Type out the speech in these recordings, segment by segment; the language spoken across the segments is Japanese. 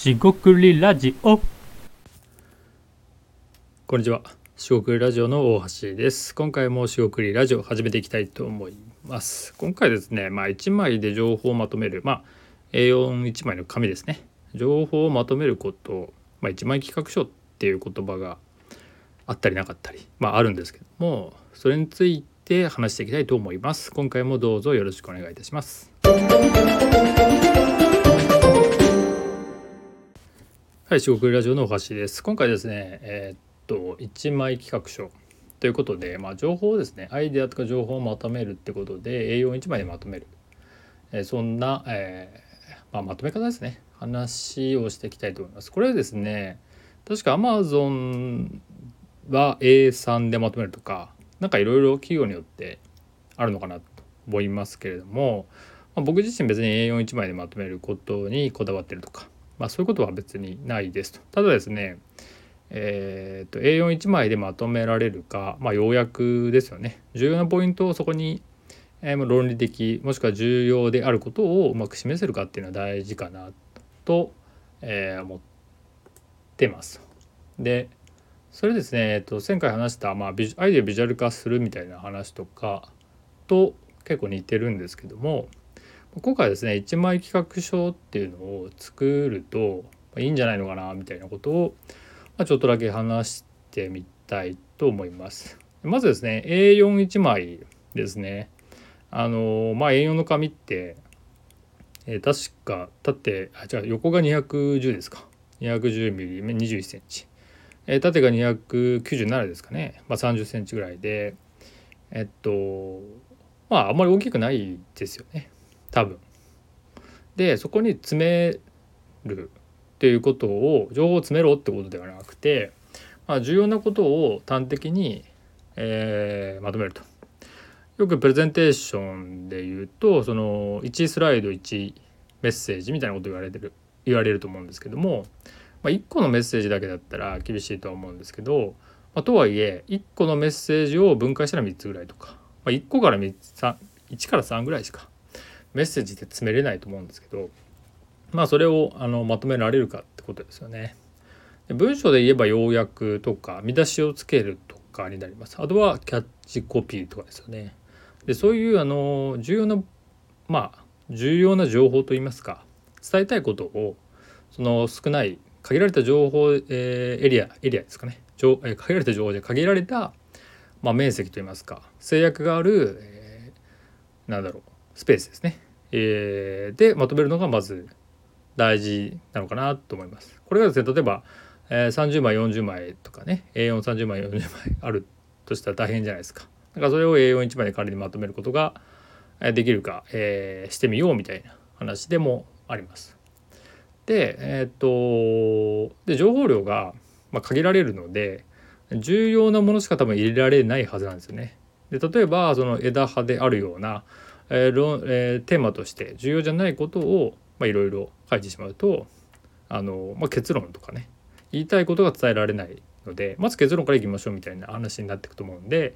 しごくりラジオこんにちは。しごくりラジオの大橋です。今回もしごくりラジオ始めていきたいと思います。今回ですね、まあ1枚で情報をまとめる、まあ A41 枚の紙ですね。情報をまとめること、まあ1枚企画書っていう言葉があったりなかったり、まああるんですけども、それについて話していきたいと思います。今回もどうぞよろしくお願いいたします。はい、四国ラジオのお橋です。今回ですね、えーっと、一枚企画書ということで、まあ、情報をですね、アイデアとか情報をまとめるってことで、A41 枚でまとめる。えーそんな、えーまあ、まとめ方ですね。話をしていきたいと思います。これですね、確か Amazon は A3 でまとめるとか、なんかいろいろ企業によってあるのかなと思いますけれども、まあ、僕自身別に A41 枚でまとめることにこだわってるとか、まあ、そういうことは別にないですと。ただですね、えー、と A41 枚でまとめられるか、まあ、要約ですよね。重要なポイントをそこに、えー論理的もしくは重要であることをうまく示せるかっていうのは大事かなと、えー思ってます。でそれですね、えっと、前回話した、まあ、アイデアビジュアル化するみたいな話とかと結構似てるんですけども今回ですね一枚企画書っていうのを作るといいんじゃないのかなみたいなことを、ま、ちょっとだけ話してみたいと思います。まずですね A41 枚ですね。あのまあ A4 の紙って、えー確か縦あ違う横が210ですか。210mm21 センチ、えー縦が297ですかね、まあ、30センチぐらいで。えっとまああんまり大きくないですよね。多分。でそこに詰めるっていうことを情報を詰めろってことではなくて、まあ、重要なことを端的に、えーまとめると。よくプレゼンテーションで言うとその1スライド1メッセージみたいなこと言われてる言われると思うんですけども、まあ、1個のメッセージだけだったら厳しいとは思うんですけど、まあ、とはいえ1個のメッセージを分解したら3つぐらいとか、まあ、1個から3 3 1から3ぐらいしかメッセージって詰めれないと思うんですけどまあそれをあのまとめられるかってことですよね。で文章で言えば要約とか見出しをつけるとかになります。あとはキャッチコピーとかですよね。でそういうあの重要なまあ重要な情報といいますか伝えたいことをその少ない限られた情報、えーエリアエリアですかね、えー限られた情報で限られた、まあ、面積といいますか制約がある、えーなんだろうスペースですね、えーでまとめるのがまず大事なのかなと思います。これがですね例えば、えー30枚40枚とかね A430 枚40枚あるとしたら大変じゃないですか。だからそれを A41 枚で仮にまとめることができるか、えーしてみようみたいな話でもあります。でえーっとで情報量が、まあ、限られるので重要なものしか多分入れられないはずなんですよね。で例えばその枝葉であるような、えー論えーテーマとして重要じゃないことをまあいろいろ書いてしまうとあの、まあ、結論とかね言いたいことが伝えられないのでまず結論からいきましょうみたいな話になっていくと思うんで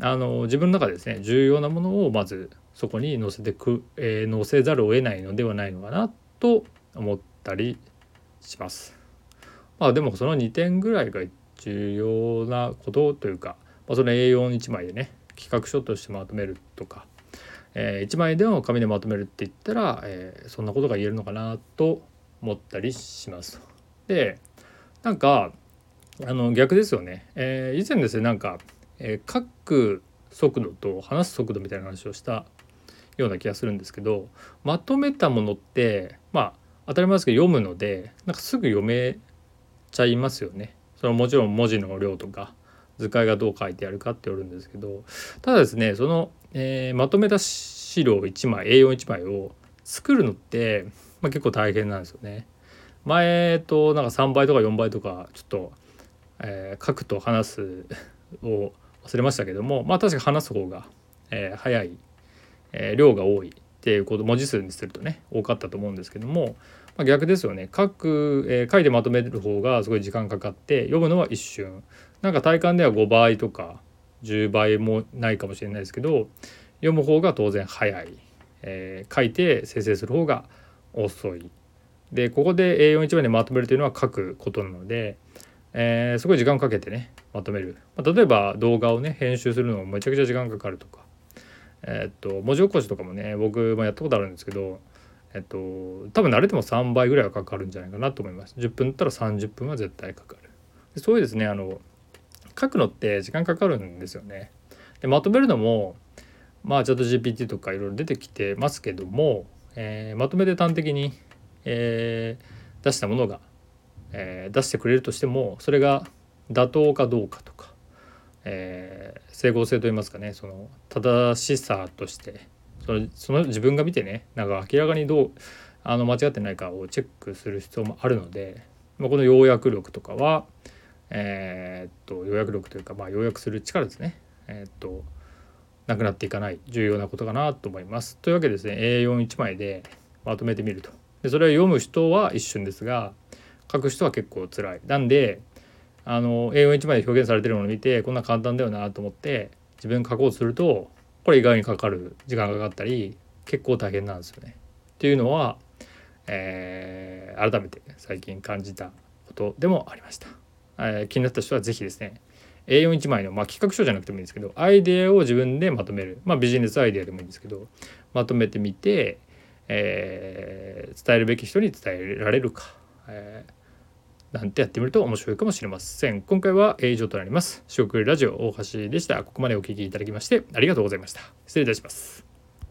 あの自分の中でですね重要なものをまずそこに載せてく、えー載せざるを得ないのではないのかなと思ったりします。まあでもその2点ぐらいが重要なことというか、まあ、その A41 枚でね企画書としてまとめるとか、え1枚での紙でまとめるって言ったら、えーそんなことが言えるのかなと思ったりします。でなんかあの逆ですよね、えー以前ですねなんか、えー書く速度と話す速度みたいな話をしたような気がするんですけどまとめたものってまあ当たり前ですけど読むのでなんかすぐ読めちゃいますよね。そのもちろん文字の量とか図解がどう書いてあるかって言われるんですけどただですねその、えーまとめた資料1枚 A41 枚を作るのって、まあ、結構大変なんですよね。前となんか3倍とか4倍とかちょっと、えー書くと話すを忘れましたけどもまあ確か話す方が、えー早い、えー量が多いっていうこと文字数にするとね多かったと思うんですけども、まあ、逆ですよね書く、えー書いてまとめる方がすごい時間かかって読むのは一瞬なんか体感では5倍とか10倍もないかもしれないですけど読む方が当然早い、えー書いて生成する方が遅い。でここで A41 枚でまとめるというのは書くことなので、えー、すごい時間をかけてねまとめる、まあ、例えば動画をね編集するのもめちゃくちゃ時間かかるとか。えー、っと文字起こしとかもね僕もやったことあるんですけどえっと多分慣れても3倍ぐらいはかかるんじゃないかなと思います。10分だったら30分は絶対かかる。そういうですねあの書くのって時間かかるんですよね。でまとめるのもまあチャット GPT とかいろいろ出てきてますけども、えー、まとめて端的にえー、出したものが、えー、出してくれるとしてもそれが妥当かどうかとか、えー、整合性といいますかねその正しさとしてそのその自分が見てねなんか明らかにどうあの間違ってないかをチェックする必要もあるので、まあ、この要約力とかはえー、っと要約力というか、まあ、要約する力ですねえー、っとなくなっていかない重要なことかなと思います。というわけでですね A41 枚でまとめてみるとでそれを読む人は一瞬ですが書く人は結構辛いなんであの英語1枚で表現されてるものを見てこんな簡単だよなと思って自分書こうとするとこれ意外にかかる時間がかかったり結構大変なんですよね。っていうのは、えー、改めて最近感じたことでもありました。えー、気になった人は是非ですね A41 枚の、まあ、企画書じゃなくてもいいんですけどアイデアを自分でまとめる、まあ、ビジネスアイデアでもいいんですけどまとめてみて、えー、伝えるべき人に伝えられるか、えー、なんてやってみると面白いかもしれません。今回は以上となります。食ラジオ大橋でした。ここまでお聞きいただきましてありがとうございました。失礼いたします。